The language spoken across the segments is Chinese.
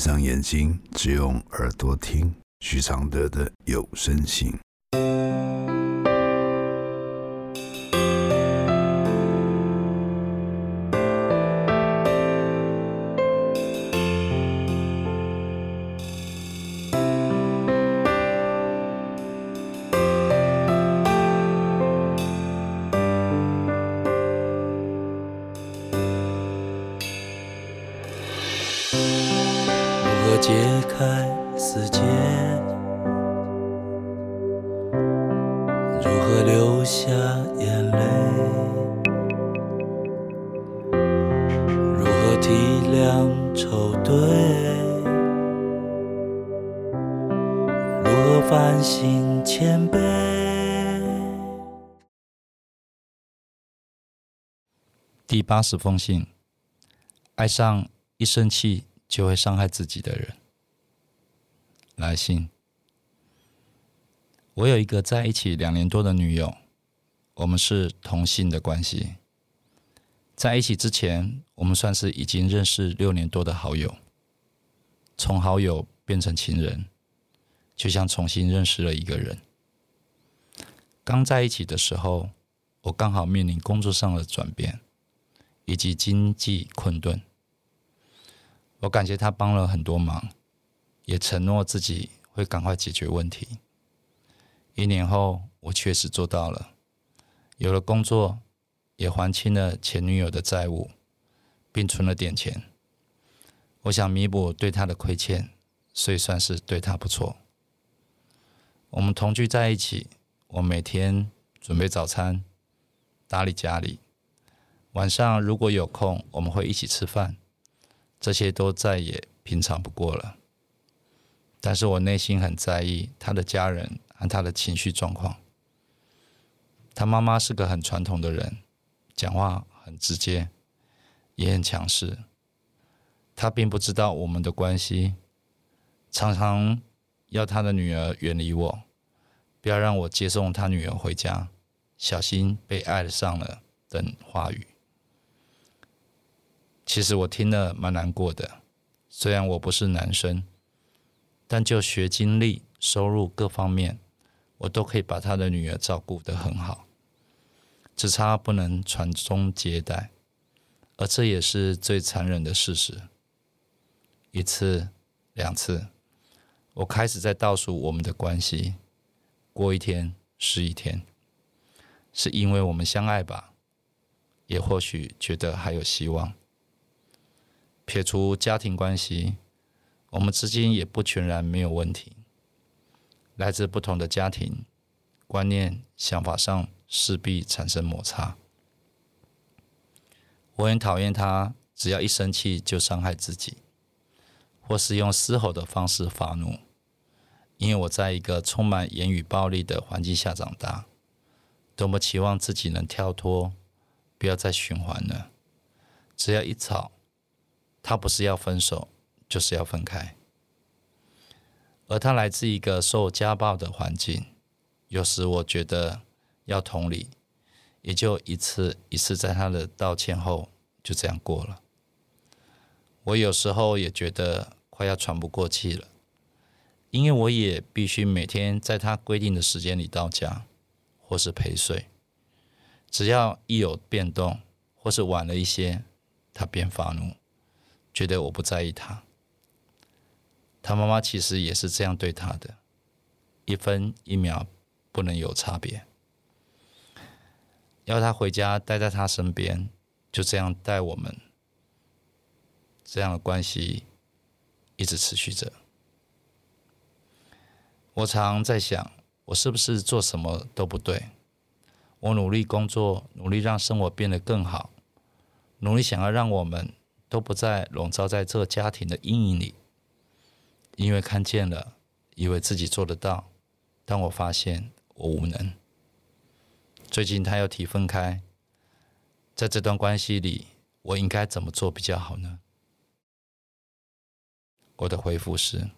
闭上眼睛，只用耳朵听徐常德的有声信。开死结？如何流下眼泪？如何体谅愁对？如何反省谦卑？第八十封信：爱上一生气就会伤害自己的人。来信：我有一个在一起两年多的女友，我们是同性的关系。在一起之前，我们算是已经认识六年多的好友，从好友变成情人，就像重新认识了一个人。刚在一起的时候，我刚好面临工作上的转变。以及经济困顿，我感谢他帮了很多忙，也承诺自己会赶快解决问题。一年后，我确实做到了，有了工作，也还清了前女友的债务，并存了点钱。我想弥补对他的亏欠，所以算是对他不错。我们同居在一起，我每天准备早餐，打理家里。晚上如果有空，我们会一起吃饭，这些都再也平常不过了。但是我内心很在意他的家人和他的情绪状况。他妈妈是个很传统的人，讲话很直接，也很强势。他并不知道我们的关系，常常要他的女儿远离我，不要让我接送他女儿回家，小心被爱上了等话语。其实我听了蛮难过的，虽然我不是男生，但就学经历、收入各方面，我都可以把他的女儿照顾得很好，只差不能传宗接代，而这也是最残忍的事实。一次、两次，我开始在倒数我们的关系，过一天是一天，是因为我们相爱吧？也或许觉得还有希望。撇除家庭关系，我们之间也不全然没有问题。来自不同的家庭，观念、想法上势必产生摩擦。我很讨厌他，只要一生气就伤害自己，或是用嘶吼的方式发怒。因为我在一个充满言语暴力的环境下长大，多么期望自己能跳脱，不要再循环了。只要一吵。他不是要分手，就是要分开。而他来自一个受家暴的环境，有时我觉得要同理，也就一次一次在他的道歉后就这样过了。我有时候也觉得快要喘不过气了，因为我也必须每天在他规定的时间里到家，或是陪睡。只要一有变动，或是晚了一些，他便发怒。觉得我不在意他，他妈妈其实也是这样对他的，一分一秒不能有差别，要他回家待在他身边，就这样带我们，这样的关系一直持续着。我常在想，我是不是做什么都不对？我努力工作，努力让生活变得更好，努力想要让我们。都不再笼罩在这个家庭的阴影里，因为看见了，以为自己做得到，但我发现我无能。最近他又提分开，在这段关系里，我应该怎么做比较好呢？我的回复是：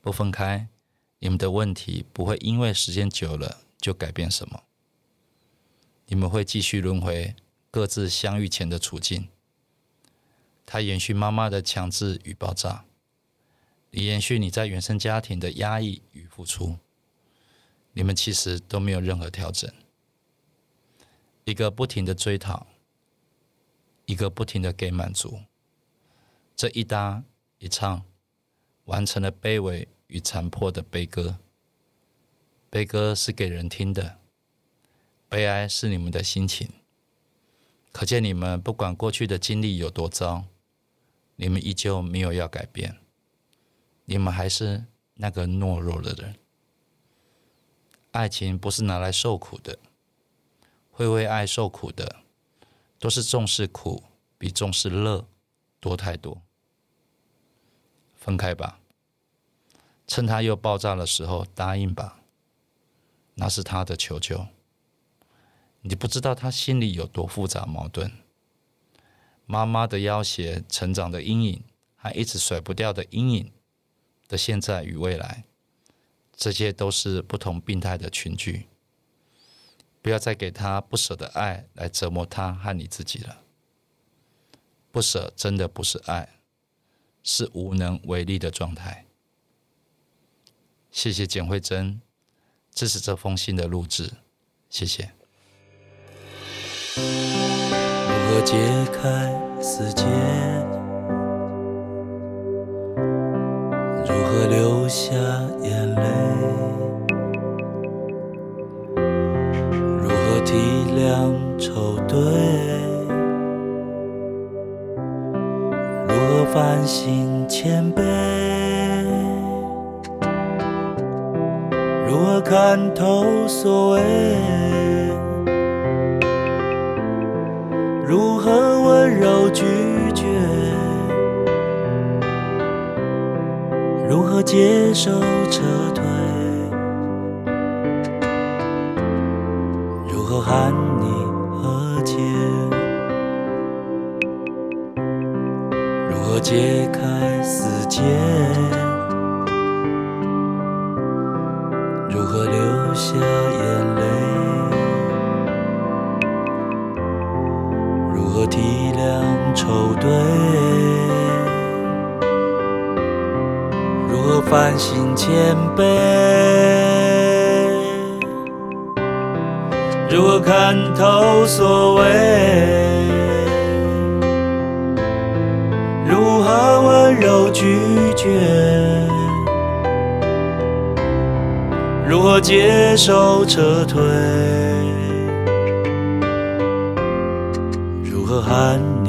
不分开，你们的问题不会因为时间久了就改变什么，你们会继续轮回。各自相遇前的处境，他延续妈妈的强制与爆炸，你延续你在原生家庭的压抑与付出，你们其实都没有任何调整。一个不停的追讨，一个不停的给满足，这一搭一唱，完成了卑微与残破的悲歌。悲歌是给人听的，悲哀是你们的心情。可见你们不管过去的经历有多糟。你们依旧没有要改变，你们还是那个懦弱的人。爱情不是拿来受苦的，会为爱受苦的，都是重视苦比重视乐多太多。分开吧，趁他又爆炸的时候答应吧，那是他的求救。你不知道他心里有多复杂矛盾。妈妈的要挟，成长的阴影，还一直甩不掉的阴影的现在与未来，这些都是不同病态的群聚。不要再给他不舍的爱来折磨他和你自己了。不舍真的不是爱，是无能为力的状态。谢谢简慧珍支持这封信的录制，谢谢。如何解开死结？如何流下眼泪？如何体谅愁对？如何反省谦卑？如何看透所谓？如何温柔拒绝？如何接受撤退？如何喊你和解？如何解开死结？如何流下眼泪？体谅愁堆？如何反省谦卑？如何看透所谓？如何温柔拒绝？如何接受撤退？寒